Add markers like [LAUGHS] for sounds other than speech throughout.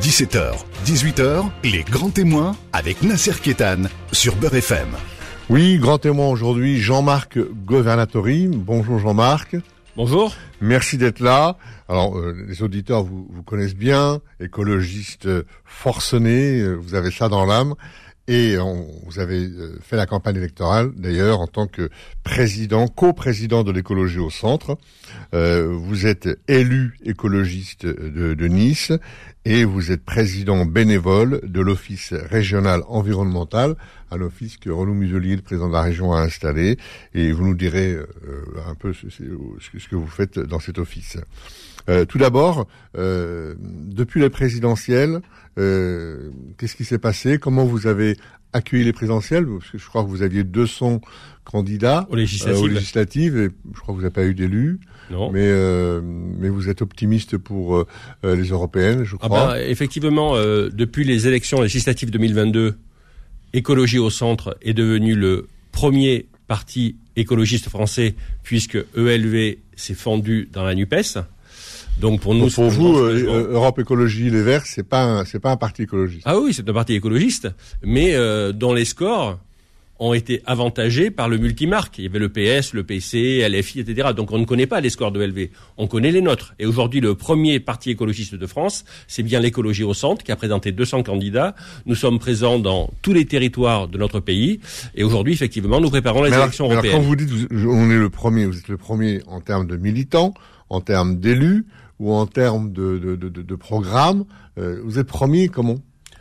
17h, 18h, les grands témoins avec Nasser Kétan sur Beurre FM. Oui, grand témoin aujourd'hui, Jean-Marc Governatori. Bonjour Jean-Marc. Bonjour. Merci d'être là. Alors, euh, les auditeurs vous, vous connaissent bien, écologiste forcené, euh, vous avez ça dans l'âme. Et vous avez euh, fait la campagne électorale, d'ailleurs, en tant que président, co-président de l'écologie au centre. Euh, vous êtes élu écologiste de, de, Nice et vous êtes président bénévole de l'Office régional environnemental, un office que Renaud Muselier, le président de la région, a installé. Et vous nous direz euh, un peu ce, ce, que vous faites dans cet office. Euh, tout d'abord, euh, depuis les présidentielles, euh, qu'est-ce qui s'est passé? Comment vous avez accueilli les présidentielles? Parce que je crois que vous aviez 200 candidats aux législatives, aux législatives et je crois que vous n'avez pas eu d'élus. Non. Mais mais vous êtes optimiste pour les européennes, je ah crois. Ah effectivement, depuis les élections législatives 2022, Écologie au centre est devenu le premier parti écologiste français puisque ELV s'est fendu dans la Nupes. Donc pour nous, pour vous, euh, Europe Écologie Les Verts, c'est pas c'est pas un parti écologiste. Ah oui, c'est un parti écologiste, mais euh, dont les scores ont été avantagés par le multimarque. Il y avait le PS, le PC, LFI, etc. Donc on ne connaît pas les scores de LV, on connaît les nôtres. Et aujourd'hui, le premier parti écologiste de France, c'est bien l'écologie au centre, qui a présenté 200 candidats. Nous sommes présents dans tous les territoires de notre pays. Et aujourd'hui, effectivement, nous préparons les élections européennes. Alors quand vous dites, on est le premier, vous êtes le premier en termes de militants, en termes d'élus, ou en termes de, de, de, de programme, euh, vous êtes premier comment?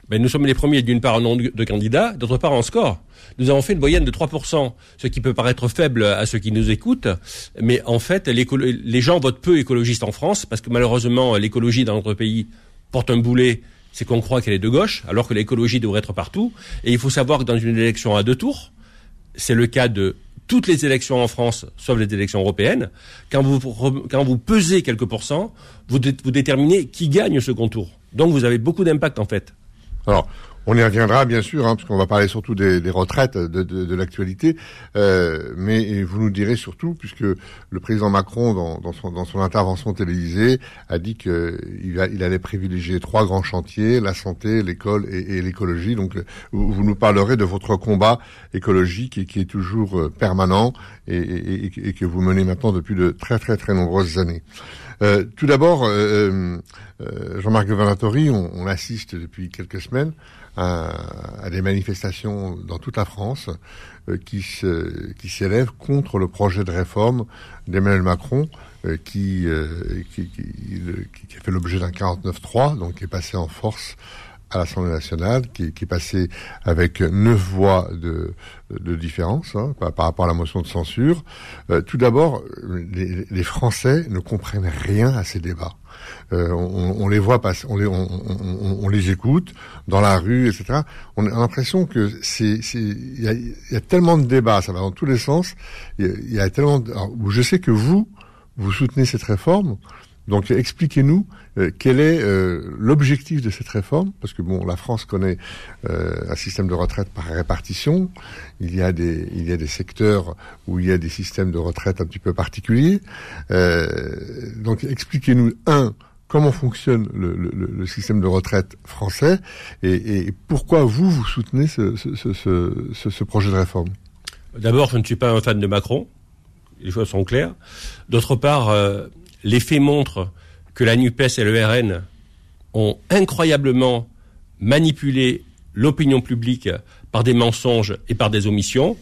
Ben, Nous sommes les premiers d'une part en nombre de candidats, d'autre part en score. Nous avons fait une moyenne de 3%, ce qui peut paraître faible à ceux qui nous écoutent, mais en fait, les gens votent peu écologistes en France, parce que malheureusement, l'écologie dans notre pays porte un boulet, c'est qu'on croit qu'elle est de gauche, alors que l'écologie devrait être partout. Et il faut savoir que dans une élection à deux tours, c'est le cas de toutes les élections en France, sauf les élections européennes, quand vous, quand vous pesez quelques pourcents, vous, vous déterminez qui gagne ce contour. Donc vous avez beaucoup d'impact en fait. On y reviendra bien sûr, hein, parce qu'on va parler surtout des, retraites, de, l'actualité. Euh, mais vous nous direz surtout, puisque le président Macron, dans, son, intervention télévisée, a dit qu'il il allait privilégier trois grands chantiers la santé, l'école et, l'écologie. Donc, vous, vous, nous parlerez de votre combat écologique et qui est toujours euh, permanent et, et, que vous menez maintenant depuis de très très très nombreuses années. Euh, tout d'abord, euh, euh, Jean-Marc Governatori, on, on assiste depuis quelques semaines à, des manifestations dans toute la France euh, qui qui s'élèvent contre le projet de réforme d'Emmanuel Macron euh, qui, euh, qui, qui, qui, a fait l'objet d'un 49-3, donc qui est passé en force à l'Assemblée nationale, qui, qui, passé avec neuf voix de, de différence hein, par, rapport à la motion de censure. Euh, tout d'abord, les, les, Français ne comprennent rien à ces débats. Euh, on, on, les voit passer, on les, on, on, les écoute dans la rue, etc. On a l'impression que c'est, il y a, y a, tellement de débats, ça va dans tous les sens. Il y, a, tellement, de, alors, je sais que vous, vous soutenez cette réforme. Donc expliquez-nous euh, quel est euh, l'objectif de cette réforme, parce que bon, la France connaît euh, un système de retraite par répartition. Il y a des il y a des secteurs où il y a des systèmes de retraite un petit peu particuliers. donc expliquez-nous un comment fonctionne le, système de retraite français et, pourquoi vous vous soutenez ce, ce projet de réforme? D'abord, je ne suis pas un fan de Macron. Les choses sont claires. D'autre part, les faits montrent que la NUPES et le RN ont incroyablement manipulé l'opinion publique par des mensonges et par des omissions.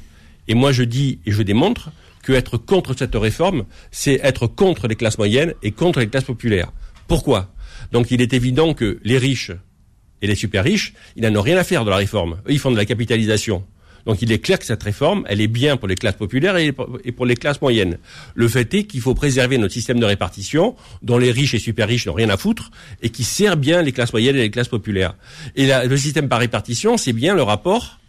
Et moi, je dis et je démontre que être contre cette réforme, c'est être contre les classes moyennes et contre les classes populaires. Pourquoi? Donc, il est évident que les riches et les super riches, ils n'en ont rien à faire de la réforme. Eux, ils font de la capitalisation. Donc il est clair que cette réforme, elle est bien pour les classes populaires et pour les classes moyennes. Le fait est qu'il faut préserver notre système de répartition, dont les riches et super riches n'ont rien à foutre, et qui sert bien les classes moyennes et les classes populaires. Et le système par répartition, c'est bien le rapport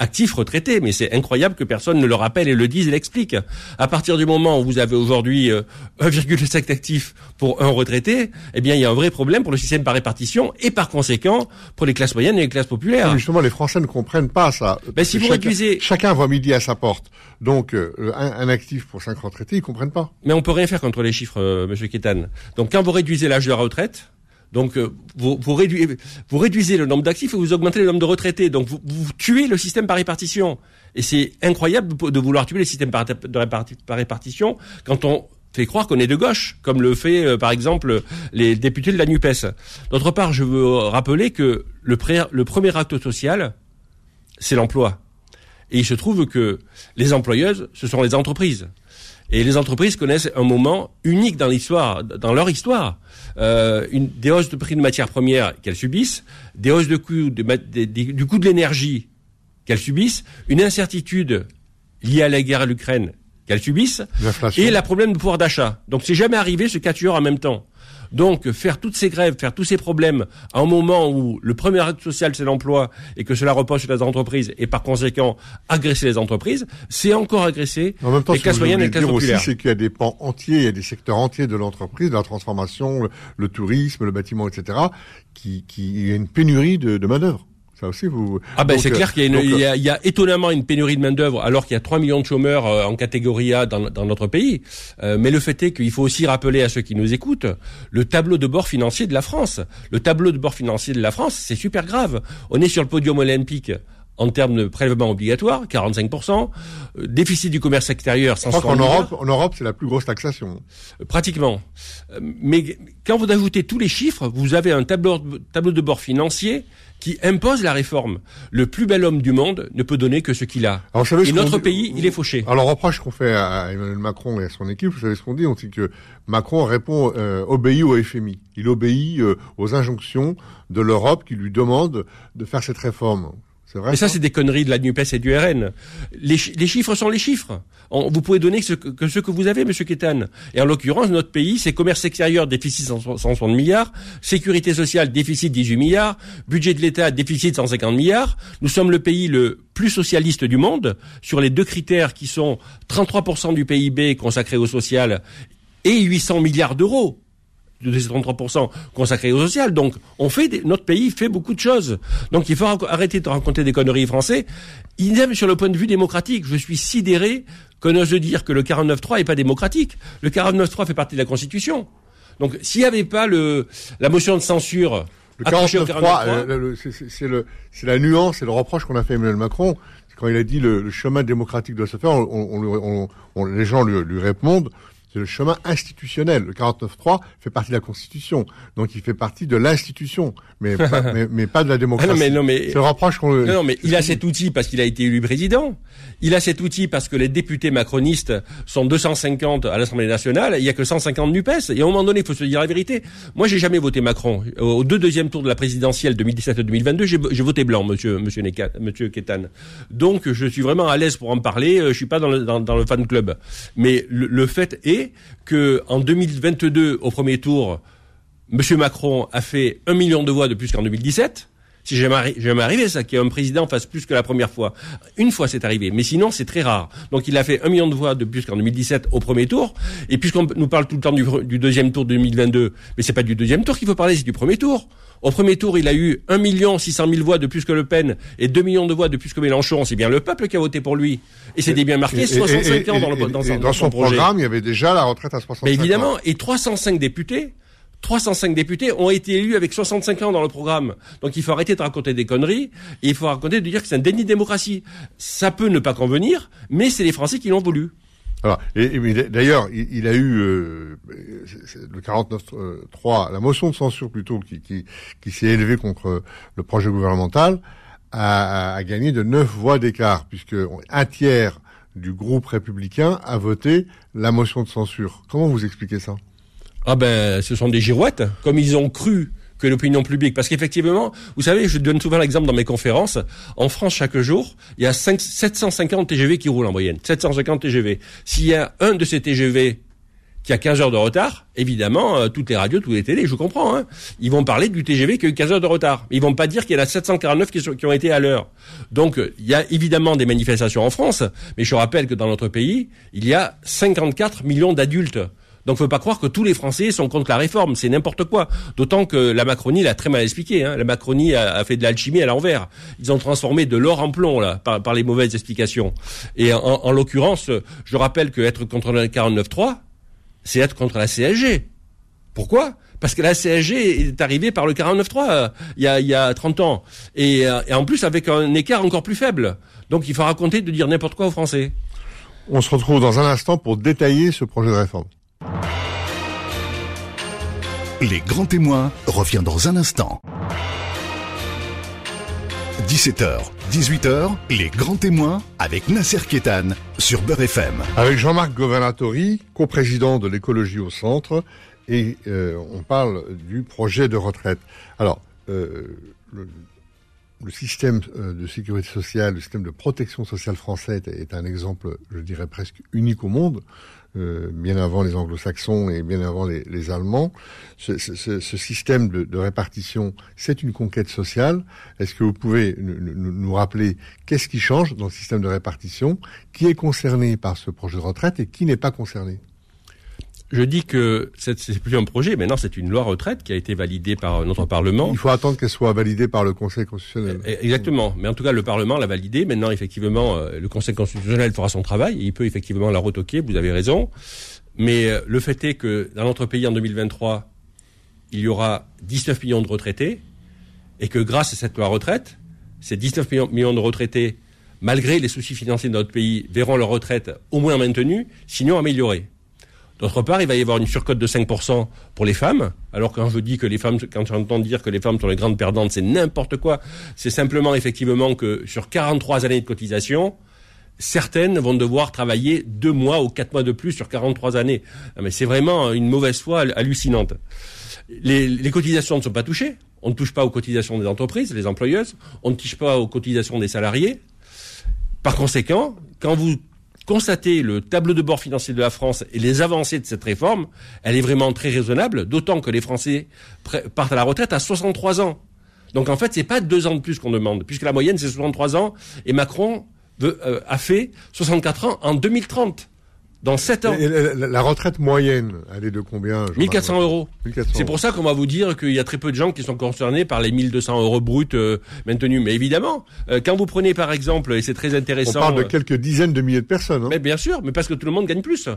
actifs retraités, mais c'est incroyable que personne ne le rappelle et le dise et l'explique. À partir du moment où vous avez aujourd'hui 1,5 euh, actifs pour un retraité, eh bien il y a un vrai problème pour le système par répartition et par conséquent pour les classes moyennes et les classes populaires. justement, les Français ne comprennent pas ça. Ben, si vous chacun, réduisez... chacun voit midi à sa porte. Donc euh, un, actif pour cinq retraités, ils comprennent pas. Mais on peut rien faire contre les chiffres, euh, Monsieur Kétan. Donc quand vous réduisez l'âge de la retraite, Donc euh, vous, réduisez, vous le nombre d'actifs et vous augmentez le nombre de retraités. Donc vous, tuez le système par répartition. Et c'est incroyable de vouloir tuer le système par, par répartition quand on fait croire qu'on est de gauche, comme le fait euh, par exemple les députés de la NUPES. D'autre part, je veux rappeler que le, le premier acte social, c'est l'emploi. Et il se trouve que les employeuses, ce sont les entreprises. Et les entreprises connaissent un moment unique dans l'histoire, dans leur histoire. Euh, une, des hausses de prix de matières premières qu'elles subissent, des hausses de coûts du coût de l'énergie qu'elles subissent, une incertitude liée à la guerre à l'Ukraine qu'elles subissent, et la problème de pouvoir d'achat. Donc c'est jamais arrivé ce quatuor en même temps. Donc faire toutes ces grèves, faire tous ces problèmes à un moment où le premier acte social c'est l'emploi et que cela repose sur les entreprises et par conséquent agresser les entreprises, c'est encore agresser en même temps, les classes moyennes et les classes populaires. c'est qu'il y a des pans entiers, il y a des secteurs entiers de l'entreprise, de la transformation, le, tourisme, le bâtiment, etc., qui, qui il y a une pénurie de, de main aussi, vous. Ah ben c'est clair qu'il y, a, il y a étonnamment une pénurie de main d'œuvre, alors qu'il y a 3 millions de chômeurs euh, en catégorie A dans, dans notre pays. Euh, mais le fait est qu'il faut aussi rappeler à ceux qui nous écoutent le tableau de bord financier de la France. Le tableau de bord financier de la France, c'est super grave. On est sur le podium olympique en termes de prélèvement obligatoire, 45%, euh, déficit du commerce extérieur, 160 En Europe, en Europe, c'est la plus grosse taxation. Pratiquement. Mais quand vous ajoutez tous les chiffres, vous avez un tableau, tableau de bord financier qui impose la réforme. Le plus bel homme du monde ne peut donner que ce qu'il a. et notre pays, il est fauché. Alors, reproche qu'on fait à Emmanuel Macron et à son équipe, vous savez ce qu'on dit On dit que Macron répond, euh, obéit au FMI. Il obéit euh, aux injonctions de l'Europe qui lui demande de faire cette réforme. Mais ça, c'est des conneries de la NUPES et du RN. Les, chiffres sont les chiffres. vous pouvez donner ce que, ce que vous avez, Monsieur Kétan. Et en l'occurrence, notre pays, c'est commerce extérieur, déficit 160 milliards, sécurité sociale, déficit 18 milliards, budget de l'État, déficit 150 milliards. Nous sommes le pays le plus socialiste du monde sur les deux critères qui sont 33% du PIB consacré au social et 800 milliards d'euros de ces 33% consacrés au social. Donc, on fait notre pays fait beaucoup de choses. Donc, il faut arrêter de raconter des conneries français. Idem sur le point de vue démocratique. Je suis sidéré qu'on ose dire que le 49.3 n'est pas démocratique. Le 49.3 fait partie de la Constitution. Donc, s'il n'y avait pas le, la motion de censure, le 49.3, euh, c'est la nuance et le reproche qu'on a fait à Emmanuel Macron. Quand il a dit le, le chemin démocratique doit se faire, on, on, les gens lui, lui répondent c'est le chemin institutionnel. Le 49.3 fait partie de la Constitution, donc il fait partie de l'institution, mais, pas, [LAUGHS] mais, pas de la démocratie. Ah non, mais, non, mais, c'est le reproche qu'on. Non, non, mais il a cet outil parce qu'il a été élu président. Il a cet outil parce que les députés macronistes sont 250 à l'Assemblée nationale. Il y a que 150 Nupes. Et à un moment donné, il faut se dire la vérité. Moi, j'ai jamais voté Macron. Au deux deuxième tour de la présidentielle 2017-2022, j'ai voté blanc, Monsieur Monsieur Nekat, Monsieur Ketan. Donc, je suis vraiment à l'aise pour en parler. Je suis pas dans le, dans, dans le fan club. Mais le, le fait est que en 2022, au premier tour, M. Macron a fait un million de voix de plus qu'en 2017. C'est jamais, jamais arrivé ça, qu'un président fasse plus que la première fois. Une fois c'est arrivé, mais sinon c'est très rare. Donc il a fait un million de voix de plus qu'en 2017 au premier tour. Et puisqu'on nous parle tout le temps du, deuxième tour de 2022, mais c'est pas du deuxième tour qu'il faut parler, c'est du premier tour. Au premier tour, il a eu 1 million 600 000 voix de plus que Le Pen et 2 millions de voix de plus que Mélenchon. C'est bien le peuple qui a voté pour lui. Et c'était bien marqué, 65 ans dans, le, dans, dans son, programme, il y avait déjà la retraite à 65 mais évidemment, et 305 députés 305 députés ont été élus avec 65 ans dans le programme. Donc il faut arrêter de raconter des conneries et il faut raconter de dire que c'est un déni de démocratie. Ça peut ne pas convenir, mais c'est les Français qui l'ont voulu. D'ailleurs, il, a eu euh, le 49.3, la motion de censure plutôt, qui, s'est élevée contre le projet gouvernemental, a, a gagné de neuf voix d'écart, puisque un tiers du groupe républicain a voté la motion de censure. Comment vous expliquez ça? Ah ben, ce sont des girouettes, comme ils ont cru que l'opinion publique. Parce qu'effectivement, vous savez, je donne souvent l'exemple dans mes conférences, en France, chaque jour, il y a 5, 750 TGV qui roulent en moyenne. 750 TGV. S'il y a un de ces TGV qui a 15 heures de retard, évidemment, euh, toutes les radios, toutes les télés, je comprends, hein, ils vont parler du TGV qui a eu 15 heures de retard. Ils vont pas dire qu'il y en a 749 qui, qui ont été à l'heure. Donc, il y a évidemment des manifestations en France, mais je rappelle que dans notre pays, il y a 54 millions d'adultes. Donc, faut pas croire que tous les Français sont contre la réforme. C'est n'importe quoi. D'autant que la Macronie l'a très mal expliqué. Hein. La Macronie a, fait de l'alchimie à l'envers. Ils ont transformé de l'or en plomb là par, les mauvaises explications. Et en, l'occurrence, je rappelle que être contre le 49.3, c'est être contre la CSG. Pourquoi? Parce que la CSG est arrivée par le 49.3 euh, il y a, il y a 30 ans. Et, euh, et en plus avec un écart encore plus faible. Donc il faut raconter de dire n'importe quoi aux Français. On se retrouve dans un instant pour détailler ce projet de réforme. Les grands témoins revient dans un instant. 17h, 18h, les grands témoins avec Nasser Kétan sur Beurre FM. Avec Jean-Marc Governatori, coprésident de l'écologie au centre, et euh, on parle du projet de retraite. Alors, euh, le, système euh, de sécurité sociale, le système de protection sociale français est un exemple, je dirais presque unique au monde. Euh, bien avant les anglo-saxons et bien avant les, les Allemands. Ce, ce, ce, système de, de répartition, c'est une conquête sociale. Est-ce que vous pouvez nous, nous rappeler qu'est-ce qui change dans le système de répartition Qui est concerné par ce projet de retraite et qui n'est pas concerné? Je dis que c'est plus un projet, maintenant c'est une loi retraite qui a été validée par notre Parlement. Il faut attendre qu'elle soit validée par le Conseil constitutionnel. Eh, exactement, mais en tout cas le Parlement l'a validée. Maintenant, effectivement, euh, le Conseil constitutionnel fera son travail et il peut effectivement la retoquer, vous avez raison. Mais euh, le fait est que dans notre pays en 2023, il y aura 19 millions de retraités et que grâce à cette loi retraite, ces 19 millions de retraités, malgré les soucis financiers de notre pays, verront leur retraite au moins maintenue, sinon améliorée. D'autre part, il va y avoir une surcote de 5% pour les femmes. Alors quand je dis que les femmes, quand j'entends dire que les femmes sont les grandes perdantes, c'est n'importe quoi. C'est simplement effectivement que sur 43 années de cotisation, certaines vont devoir travailler deux mois ou quatre mois de plus sur 43 années. Mais c'est vraiment une mauvaise foi hallucinante. Les, les, cotisations ne sont pas touchées. On ne touche pas aux cotisations des entreprises, des employeuses. On ne touche pas aux cotisations des salariés. Par conséquent, quand vous constater le tableau de bord financier de la France et les avancées de cette réforme, elle est vraiment très raisonnable, d'autant que les Français partent à la retraite à 63 ans. Donc en fait, c'est pas deux ans de plus qu'on demande, puisque la moyenne c'est 63 ans, et Macron euh, a fait 64 ans en 2030. Dans 7 ans. Et la, retraite moyenne, elle est de combien 1400 euros. C'est pour ça qu'on va vous dire qu'il y a très peu de gens qui sont concernés par les 1200 euros bruts euh, maintenus. Mais évidemment, euh, quand vous prenez par exemple, et c'est très intéressant... On parle de quelques dizaines de milliers de personnes. Hein. Mais bien sûr, mais parce que tout le monde gagne plus.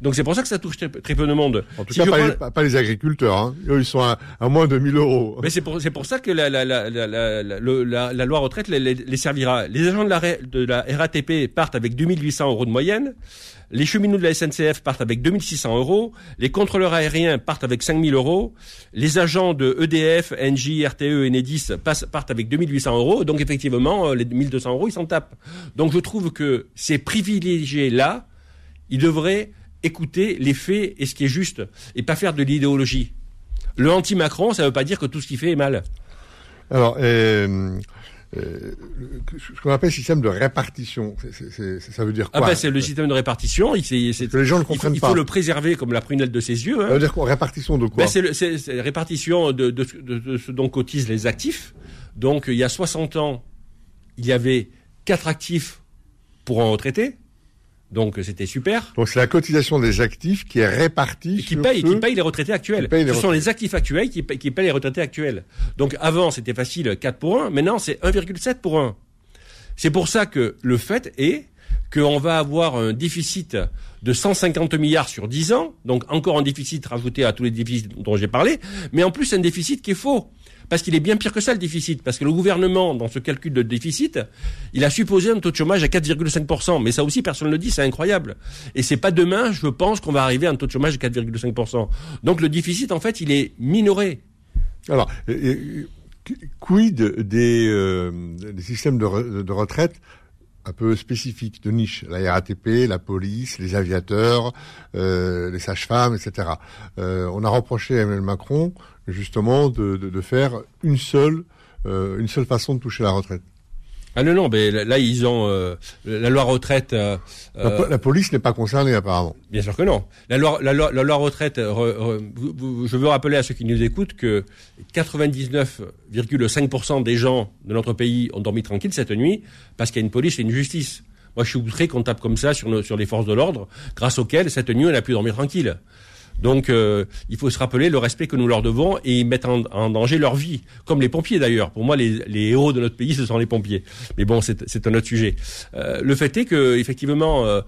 Donc c'est pour ça que ça touche très, peu de monde. En tout cas, pas, les, agriculteurs. Hein. Eux, ils sont à, moins de 1000 euros. Mais c'est pour, pour ça que la, la, la, la, loi retraite les, les, servira. Les agents de la, de la RATP partent avec 2800 euros de moyenne. Les cheminots de la SNCF partent avec 2600 euros. Les contrôleurs aériens partent avec 5000 euros. Les agents de EDF, NJ, RTE et Nedis partent avec 2800 euros. Donc effectivement, euh, les 1200 euros, ils s'en tapent. Donc je trouve que ces privilégiés-là, ils devraient écouter les faits et ce qui est juste et pas faire de l'idéologie. Le anti-Macron, ça ne veut pas dire que tout ce qu'il fait est mal. Alors, euh, euh, ce qu'on appelle système de répartition, ça veut dire quoi ah C'est le système de répartition. Il, les gens ne comprennent il faut, pas. Il faut le préserver comme la prunelle de ses yeux. Hein. Ça veut dire quoi? Répartition de quoi? Ben C'est la répartition de, de, de, de, ce dont cotisent les actifs. Donc, il y a 60 ans, il y avait quatre actifs pour un retraité. Donc c'était super. Donc c'est la cotisation des actifs qui est répartie. qui paye, qui paye les retraités actuels. Ce sont les actifs actuels qui payent, qui payent les retraités actuels. Donc avant c'était facile 4 pour 1, maintenant c'est 1,7 pour 1. C'est pour ça que le fait est qu'on va avoir un déficit de 150 milliards sur 10 ans, donc encore un déficit rajouté à tous les déficits dont j'ai parlé, mais en plus un déficit qui est faux. Parce qu'il est bien pire que ça, le déficit. Parce que le gouvernement, dans ce calcul de déficit, il a supposé un taux de chômage à 4,5%. Mais ça aussi, personne ne le dit, c'est incroyable. Et c'est pas demain, je pense, qu'on va arriver à un taux de chômage à 4,5%. Donc le déficit, en fait, il est minoré. Alors, quid des, euh, systèmes de, retraite un peu spécifiques de niche, la RATP, la police, les aviateurs, euh, les sages-femmes, etc. Euh, on a reproché à Emmanuel Macron justement de, de, de faire une seule, euh, une seule façon de toucher la retraite. Ah non, non, mais là, ils ont euh, la loi retraite. Euh, la, police n'est pas concernée apparemment. Bien sûr que non. La loi, la loi, la loi retraite. je veux rappeler à ceux qui nous écoutent que 99,5% des gens de notre pays ont dormi tranquille cette nuit parce qu'il y a une police et une justice. Moi, je suis outré qu'on tape comme ça sur, nos, sur les forces de l'ordre, grâce auxquelles cette nuit on a pu dormir tranquille. Donc, euh, il faut se rappeler le respect que nous leur devons et mettre en, danger leur vie, comme les pompiers d'ailleurs. Pour moi, les, héros de notre pays, ce sont les pompiers. Mais bon, c'est un autre sujet. Euh, le fait est que, effectivement, euh,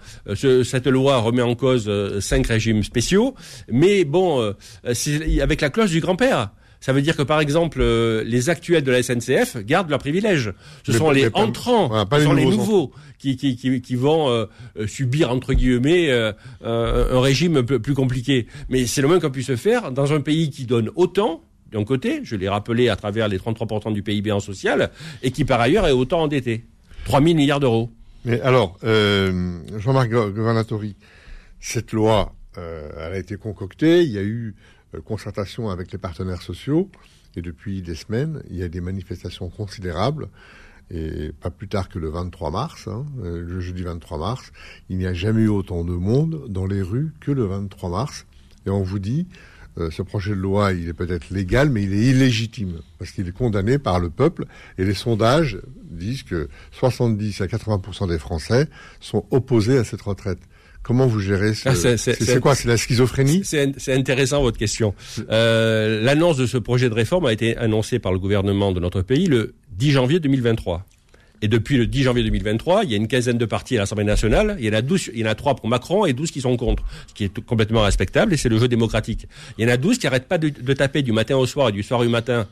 cette loi remet en cause cinq régimes spéciaux, mais bon, avec la cloche du grand-père. Ça veut dire que, par exemple, les actuels de la SNCF gardent leurs privilèges. Ce sont les entrants, ce sont les nouveaux qui, qui, qui, qui vont euh, euh, subir entre guillemets euh, un régime plus compliqué. Mais c'est le moins qu'on puisse faire dans un pays qui donne autant d'un côté, je l'ai rappelé à travers les 33% du PIB en social, et qui par ailleurs est autant endetté. 3 000 milliards d'euros. Mais alors, Jean-Marc Governatori, cette loi, elle a été concoctée, il y a eu concertation avec les partenaires sociaux, et depuis des semaines, il y a des manifestations considérables et pas plus tard que le 23 mars, hein, euh, le jeudi 23 mars, il n'y a jamais eu autant de monde dans les rues que le 23 mars. Et on vous dit, euh, ce projet de loi, il est peut-être légal, mais il est illégitime, parce qu'il est condamné par le peuple, et les sondages disent que 70 à 80% des Français sont opposés à cette retraite. Comment vous gérez ce... Ah, c'est quoi C'est la schizophrénie C'est intéressant votre question. Euh, L'annonce de ce projet de réforme a été annoncée par le gouvernement de notre pays le 10 janvier 2023. Et depuis le 10 janvier 2023, il y a une quinzaine de partis à l'Assemblée nationale. Il y en a 12, il y en a 3 pour Macron et 12 qui sont contre. Ce qui est complètement respectable et c'est le jeu démocratique. Il y en a 12 qui n'arrêtent pas de, de, taper du matin au soir et du soir au matin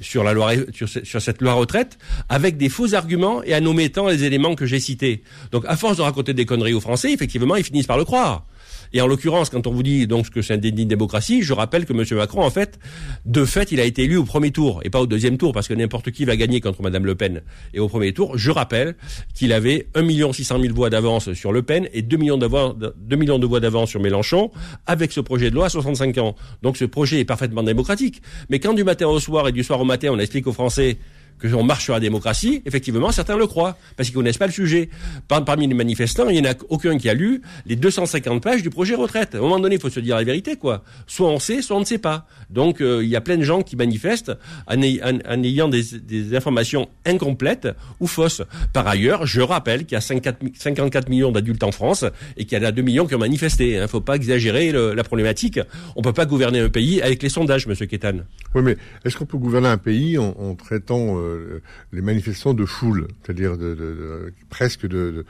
sur la loi, sur, cette loi retraite avec des faux arguments et en omettant les éléments que j'ai cités. Donc, à force de raconter des conneries aux Français, effectivement, ils finissent par le croire. Et en l'occurrence, quand on vous dit donc que c'est un déni de démocratie, je rappelle que M. Macron, en fait, de fait, il a été élu au premier tour et pas au deuxième tour, parce que n'importe qui va gagner contre Mme Le Pen. Et au premier tour, je rappelle qu'il avait 1 600 000 voix d'avance sur Le Pen et 2 millions, 2 millions de voix d'avance sur Mélenchon, avec ce projet de loi à 65 ans. Donc ce projet est parfaitement démocratique. Mais quand du matin au soir et du soir au matin, on explique aux Français qu'on marche sur la démocratie, effectivement, certains le croient, parce qu'ils connaissent pas le sujet. parmi les manifestants, il n'y en a aucun qui a lu les 250 pages du projet retraite. À un moment donné, il faut se dire la vérité, quoi. Soit on sait, soit on ne sait pas. Donc, euh, il y a plein de gens qui manifestent en, ayant des, informations incomplètes ou fausses. Par ailleurs, je rappelle qu'il y a 54 millions d'adultes en France et qu'il y en a 2 millions qui ont manifesté. Il hein. ne faut pas exagérer la problématique. On peut pas gouverner un pays avec les sondages, Monsieur Kétan. Oui, mais est-ce qu'on peut gouverner un pays en, traitant euh, euh, les manifestants de foule, c'est-à-dire de, presque de,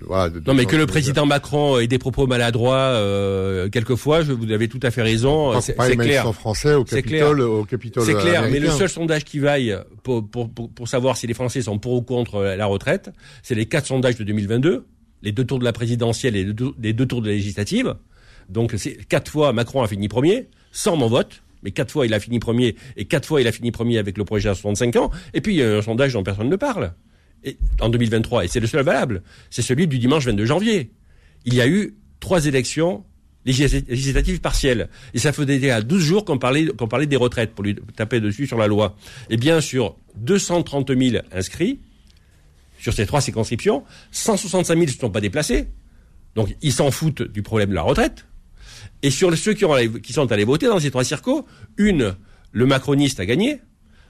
voilà. non, mais que le président Macron ait des propos maladroits euh, quelquefois, je, vous avez tout à fait raison. C'est clair. français au Capitole, au Capitole. C'est clair, mais le seul sondage qui vaille pour, pour, pour, savoir si les Français sont pour ou contre la retraite, c'est les quatre sondages de 2022, les deux tours de la présidentielle et les deux tours de la législative. Donc c'est quatre fois Macron a fini premier, sans mon vote mais quatre fois il a fini premier, et quatre fois il a fini premier avec le projet à 65 ans, et puis il y a un sondage dont personne ne parle, et, en 2023, et c'est le seul valable, c'est celui du dimanche 22 janvier. Il y a eu trois élections législatives partielles. Et ça faisait déjà 12 jours qu'on parlait, qu'on parlait des retraites, pour lui taper dessus sur la loi. Et bien sur 230 000 inscrits, sur ces trois circonscriptions, 165 000 ne se sont pas déplacés. Donc ils s'en foutent du problème de la retraite. Et sur ceux qui, sont allés voter dans ces trois circos, une, le macroniste a gagné.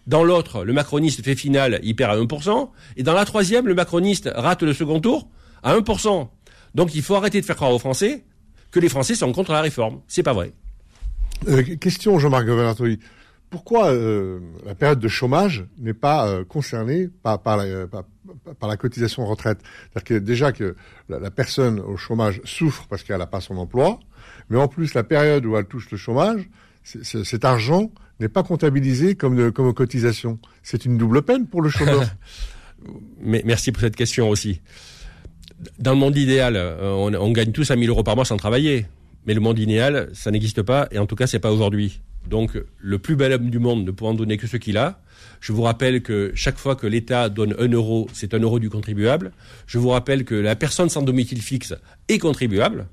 Dans l'autre, le macroniste fait finale, il perd à 1%. Et dans la troisième, le macroniste rate le second tour à 1%. Donc il faut arrêter de faire croire aux Français que les Français sont contre la réforme. C'est pas vrai. Euh, question, Jean-Marc Governatori. Pourquoi euh, la période de chômage n'est pas euh, concernée par, la, par, la, cotisation retraite? C'est-à-dire que déjà que la, personne au chômage souffre parce qu'elle n'a pas son emploi, mais en plus, la période où elle touche le chômage, cet argent n'est pas comptabilisé comme, comme cotisation. C'est une double peine pour le chômeur. [LAUGHS] mais merci pour cette question aussi. Dans le monde idéal, euh, on, gagne tous à 1000 euros par mois sans travailler. Mais le monde idéal, ça n'existe pas, et en tout cas, c'est pas aujourd'hui. Donc, le plus bel homme du monde ne pouvant donner que ce qu'il a. Je vous rappelle que chaque fois que l'État donne un euro, c'est un euro du contribuable. Je vous rappelle que la personne sans domicile fixe est contribuable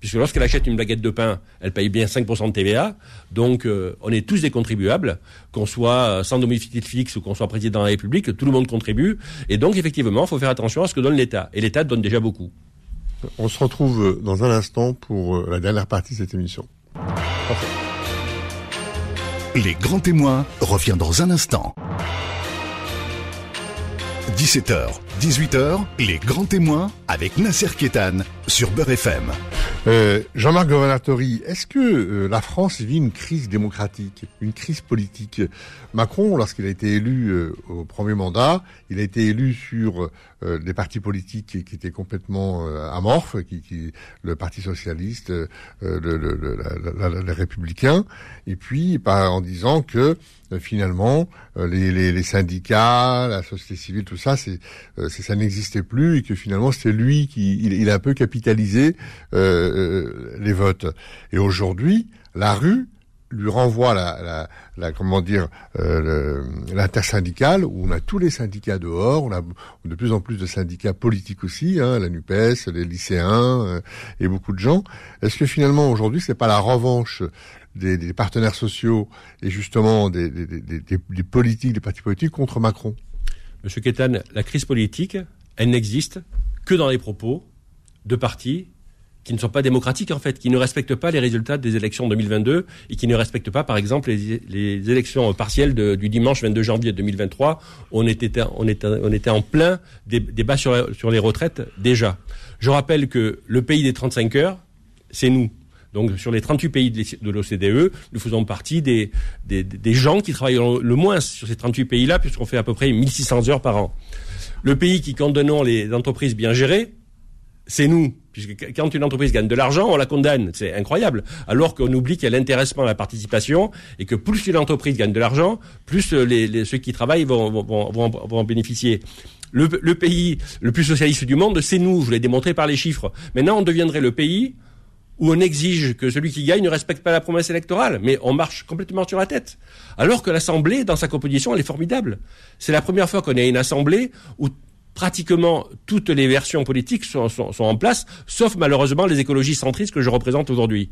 puisque lorsqu'elle achète une baguette de pain, elle paye bien 5% de TVA. Donc, euh, on est tous des contribuables, qu'on soit sans domicile fixe ou qu'on soit président de la République, tout le monde contribue. Et donc, effectivement, il faut faire attention à ce que donne l'État. Et l'État donne déjà beaucoup. On se retrouve dans un instant pour euh, la dernière partie de cette émission. Les grands témoins revient dans un instant. 17h, 18h, les grands témoins avec Nasser Kétan sur Beurre FM. Euh, Jean-Marc Governatori, est-ce que euh, la France vit une crise démocratique, une crise politique? Macron, lorsqu'il a été élu euh, au premier mandat, il a été élu sur des partis politiques qui, étaient complètement amorphes, qui, qui, le Parti socialiste, le, le, les Républicains, et puis en disant que finalement les, les, les, syndicats, la société civile, tout ça, c'est ça n'existait plus et que finalement c'était lui qui il, a un peu capitalisé. Euh, euh, les votes. Et aujourd'hui, la rue lui renvoie la, la, comment dire euh, l'intersyndicale où on a tous les syndicats dehors, on a de plus en plus de syndicats politiques aussi, hein, la Nupes, les lycéens euh, et beaucoup de gens. Est-ce que finalement aujourd'hui c'est pas la revanche des, partenaires sociaux et justement des, des, politiques, des partis politiques contre Macron? Monsieur Kétan, la crise politique, elle n'existe que dans les propos de partis qui ne sont pas démocratiques en fait, qui ne respectent pas les résultats des élections 2022 et qui ne respectent pas par exemple les, élections partielles du dimanche 22 janvier 2023. On était, on était, on était en plein débat sur, sur les retraites déjà. Je rappelle que le pays des 35 heures, c'est nous. Donc sur les 38 pays de l'OCDE, nous faisons partie des, gens qui travaillent le moins sur ces 38 pays-là, puisqu'on fait à peu près 1600 heures par an. Le pays qui condamnons les entreprises bien gérées, c'est nous. Puisque quand une entreprise gagne de l'argent, on la condamne. C'est incroyable. Alors qu'on oublie qu'il y a l'intéressement à la participation et que plus une entreprise gagne de l'argent, plus les, ceux qui travaillent vont, en bénéficier. Le, le, pays le plus socialiste du monde, c'est nous. Je l'ai démontré par les chiffres. Maintenant, on deviendrait le pays où on exige que celui qui gagne ne respecte pas la promesse électorale, mais on marche complètement sur la tête. Alors que l'Assemblée, dans sa composition, elle est formidable. C'est la première fois qu'on a une Assemblée où pratiquement toutes les versions politiques sont, en place, sauf malheureusement les écologies centristes que je représente aujourd'hui.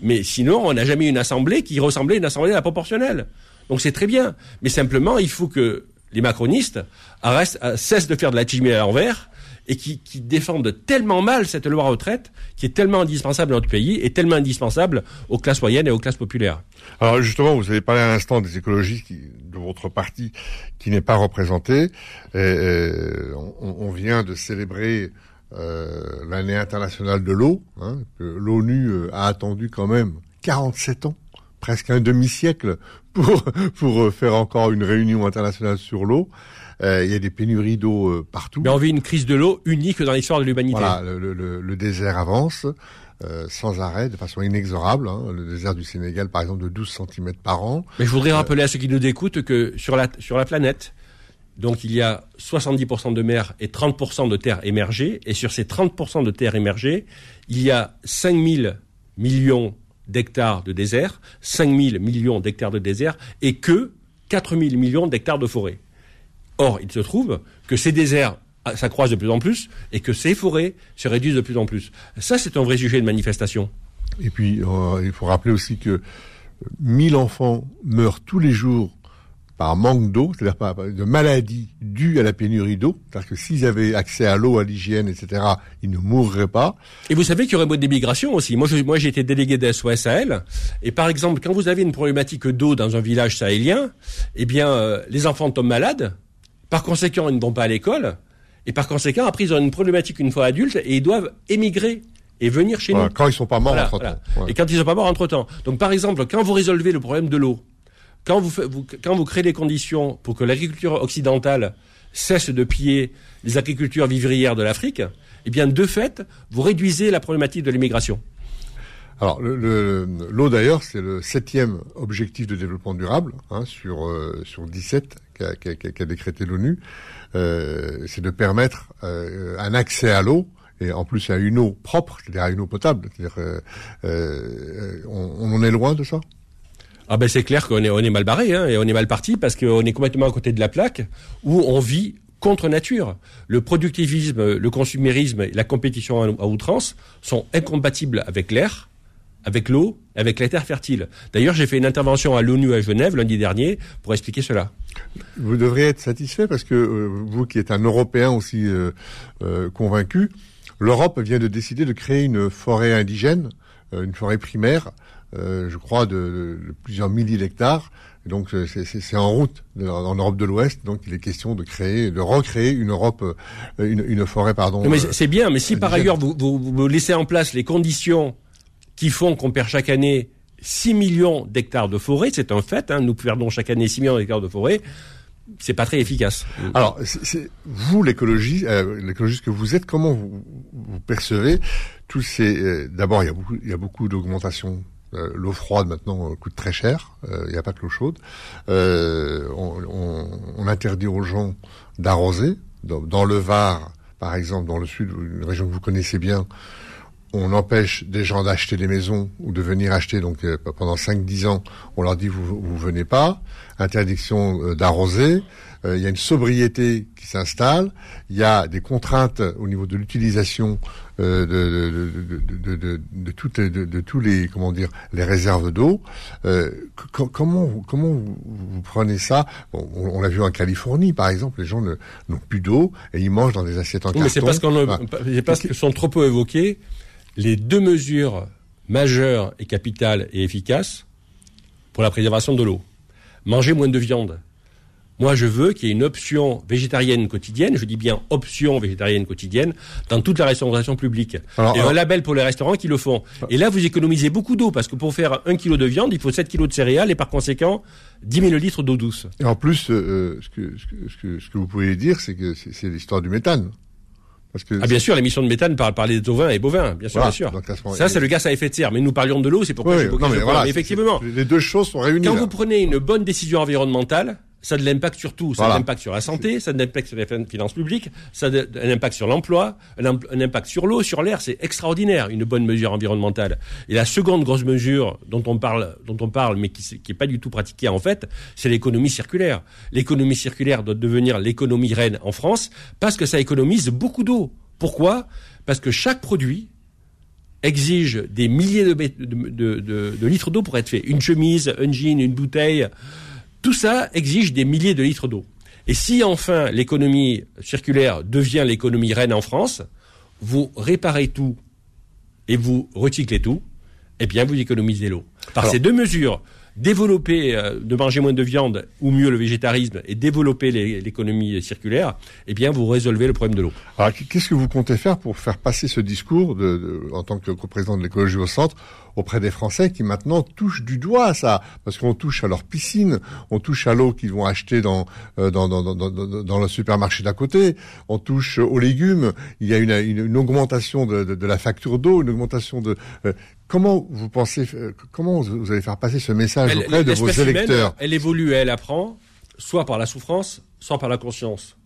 Mais sinon, on n'a jamais eu une assemblée qui ressemblait à une assemblée à la proportionnelle. Donc c'est très bien. Mais simplement, il faut que les macronistes cessent de faire de la chimie à l'envers et qui, qui, défendent tellement mal cette loi retraite, qui est tellement indispensable à notre pays et tellement indispensable aux classes moyennes et aux classes populaires. Alors justement, vous avez parlé à l'instant des écologistes de votre parti qui n'est pas représenté. Et, on, on, vient de célébrer euh, l'année internationale de l'eau. Hein, L'ONU euh, a attendu quand même 47 ans presque un demi-siècle pour pour faire encore une réunion internationale sur l'eau. Euh, il y a des pénuries d'eau euh, partout. Mais on vit une crise de l'eau unique dans l'histoire de l'humanité. Voilà, le, le, le, désert avance euh, sans arrêt, de façon inexorable. Hein. Le désert du Sénégal, par exemple, de 12 cm par an. Mais je voudrais rappeler à ceux qui nous écoutent que sur la, sur la planète, donc il y a 70% de mer et 30% de terres émergées. Et sur ces 30% de terres émergées, il y a 5000 millions d'hectares de désert, 5000 millions d'hectares de désert, et que 4000 millions d'hectares de forêt. Or, il se trouve que ces déserts ah, s'accroissent de plus en plus et que ces forêts se réduisent de plus en plus. Ça, c'est un vrai sujet de manifestation. Et puis, euh, il faut rappeler aussi que 1000 enfants meurent tous les jours par manque d'eau, c'est-à-dire par de maladies dues à la pénurie d'eau. C'est-à-dire que s'ils avaient accès à l'eau, à l'hygiène, etc., ils ne mourraient pas. Et vous savez qu'il y aurait moins d'émigration aussi. Moi, moi, j'ai été délégué d'SOS Sahel. Et par exemple, quand vous avez une problématique d'eau dans un village sahélien, eh bien, euh, les enfants tombent malades par conséquent, ils ne vont pas à l'école. Et par conséquent, après, ils ont une problématique une fois adultes et ils doivent émigrer et venir chez nous. Quand ils sont pas morts entre-temps. Et quand ils sont pas morts entre-temps. Donc, par exemple, quand vous résolvez le problème de l'eau, quand vous, quand vous créez les conditions pour que l'agriculture occidentale cesse de piller les agricultures vivrières de l'Afrique, eh bien, de fait, vous réduisez la problématique de l'immigration. Alors, l'eau d'ailleurs, c'est le septième objectif de développement durable hein, sur euh, sur 17 qu'a décrété l'ONU. Euh, c'est de permettre euh, un accès à l'eau et en plus à une eau propre, c'est-à-dire à une eau potable. C'est-à-dire, on, en est loin de ça? Ah ben c'est clair qu'on est on est mal barré hein, et on est mal parti parce qu'on est complètement à côté de la plaque où on vit contre nature. Le productivisme, le consumérisme la compétition à outrance sont incompatibles avec l'air avec l'eau, avec la terre fertile. D'ailleurs, j'ai fait une intervention à l'ONU à Genève lundi dernier pour expliquer cela. Vous devriez être satisfait parce que euh, vous qui êtes un Européen aussi euh, euh, convaincu, l'Europe vient de décider de créer une forêt indigène, une forêt primaire je crois, de, plusieurs milliers d'hectares. Donc c'est en route en Europe de l'Ouest. Donc il est question de créer, de recréer une Europe, une, forêt, pardon. mais c'est bien. Mais si par ailleurs vous, vous laissez en place les conditions qui font qu'on perd chaque année 6 millions d'hectares de forêt, c'est un fait, hein, nous perdons chaque année 6 millions d'hectares de forêt, c'est pas très efficace. Alors, c'est, vous, l'écologie, euh, l'écologiste que vous êtes, comment vous, vous percevez tous ces... Euh, d'abord, il y a beaucoup, il y a beaucoup d'augmentation. Euh, l'eau froide maintenant euh, coûte très cher. Il n'y a pas que l'eau chaude. On, on, on, interdit aux gens d'arroser. Dans, le Var, par exemple, dans le sud, une région que vous connaissez bien, on empêche des gens d'acheter des maisons ou de venir acheter. Donc euh, pendant 5-10 ans, on leur dit vous vous venez pas. Interdiction euh, d'arroser. Euh, il y a une sobriété qui s'installe. Il y a des contraintes au niveau de l'utilisation de, de, de, de, toutes de, tous les comment dire les réserves d'eau. comment comment vous, prenez ça? On, l'a vu en Californie par exemple, les gens n'ont plus d'eau et ils mangent dans des assiettes en carton. Mais c'est parce qu'on parce qu'ils sont trop peu évoqués les deux mesures majeures et capitales et efficaces pour la préservation de l'eau. Manger moins de viande. Moi, je veux qu'il y ait une option végétarienne quotidienne, je dis bien option végétarienne quotidienne, dans toute la restauration publique. et un label pour les restaurants qui le font. Et là, vous économisez beaucoup d'eau, parce que pour faire un kilo de viande, il faut 7 kilos de céréales, et par conséquent, 10 000 litres d'eau douce. Et en plus, euh, ce, que, ce, que, ce que vous pouvez dire, c'est que c'est l'histoire du méthane ah bien sûr, l'émission de méthane par, par les ovins et bovins, bien sûr, bien sûr. ça, c'est le gaz à effet de serre. Mais nous parlions de l'eau, c'est pourquoi j'ai beaucoup mais effectivement, les deux choses sont réunies. Quand vous prenez une bonne décision environnementale, ça a de l'impact sur tout. Ça a de l'impact sur la santé, ça a de l'impact sur les finances publiques, ça a un impact sur l'emploi, un, impact sur l'eau, sur l'air. C'est extraordinaire, une bonne mesure environnementale. Et la seconde grosse mesure dont on parle, dont on parle, mais qui n'est pas du tout pratiquée en fait, c'est l'économie circulaire. L'économie circulaire doit devenir l'économie reine en France parce que ça économise beaucoup d'eau. Pourquoi? Parce que chaque produit exige des milliers de, litres d'eau pour être fait. Une chemise, un jean, une bouteille, tout ça exige des milliers de litres d'eau. Et si enfin l'économie circulaire devient l'économie reine en France, vous réparez tout et vous recyclez tout, eh bien vous économisez l'eau. Par ces deux mesures, développer, euh, de manger moins de viande, ou mieux le végétarisme, et développer l'économie circulaire, eh bien, vous résolvez le problème de l'eau. Alors, qu'est-ce que vous comptez faire pour faire passer ce discours, de, en tant que président de l'écologie au centre, auprès des Français qui maintenant touchent du doigt ça, parce qu'on touche à leur piscine, on touche à l'eau qu'ils vont acheter dans, euh, dans, dans, dans, dans, le supermarché d'à côté, on touche aux légumes, il y a une, une, augmentation de, de, la facture d'eau, une augmentation de... Euh, comment vous pensez, euh, comment vous allez faire passer ce message auprès de vos électeurs? Elle évolue, elle apprend, soit par la souffrance, soit par la conscience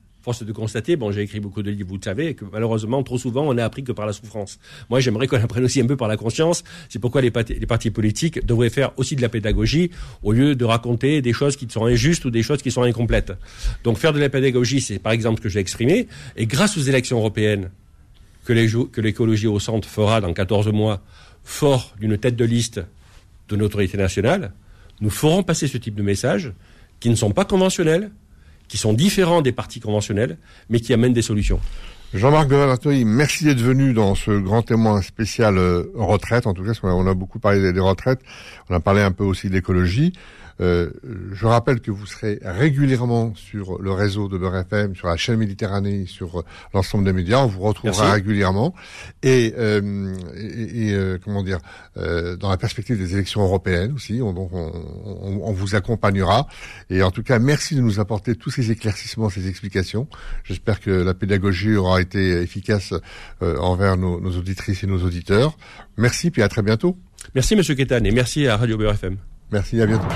de constater, bon, j'ai écrit beaucoup de livres, vous le savez, que malheureusement, trop souvent, on n'a appris que par la souffrance. Moi, j'aimerais qu'on apprenne aussi un peu par la conscience. C'est pourquoi les, les, partis politiques devraient faire aussi de la pédagogie au lieu de raconter des choses qui sont injustes ou des choses qui sont incomplètes. Donc, faire de la pédagogie, c'est par exemple ce que j'ai exprimé. Et grâce aux élections européennes que l'écologie au centre fera dans 14 mois, fort d'une tête de liste de l'autorité nationale, nous ferons passer ce type de messages qui ne sont pas conventionnels, qui sont différents des partis conventionnels, mais qui amènent des solutions. Jean-Marc Governatori, merci d'être venu dans ce grand témoin spécial euh, retraite. En tout cas, on a beaucoup parlé des retraites, on a parlé un peu aussi d'écologie. Euh, je rappelle que vous serez régulièrement sur le réseau de Beurre FM, sur la chaîne Méditerranée, sur l'ensemble des médias. On vous retrouvera régulièrement. Et, euh, et, euh, comment dire, euh, dans la perspective des élections européennes aussi, on, donc on, on, on, vous accompagnera. Et en tout cas, merci de nous apporter tous ces éclaircissements, ces explications. J'espère que la pédagogie aura été efficace euh, envers nos, nos auditrices et nos auditeurs. Merci, puis à très bientôt. Merci, Monsieur Kétan, et merci à Radio Beurre FM. Merci, à bientôt.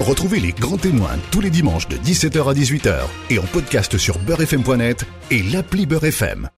Retrouvez les grands témoins tous les dimanches de 17h à 18h et en podcast sur beurrefm.net et l'appli Beurre FM.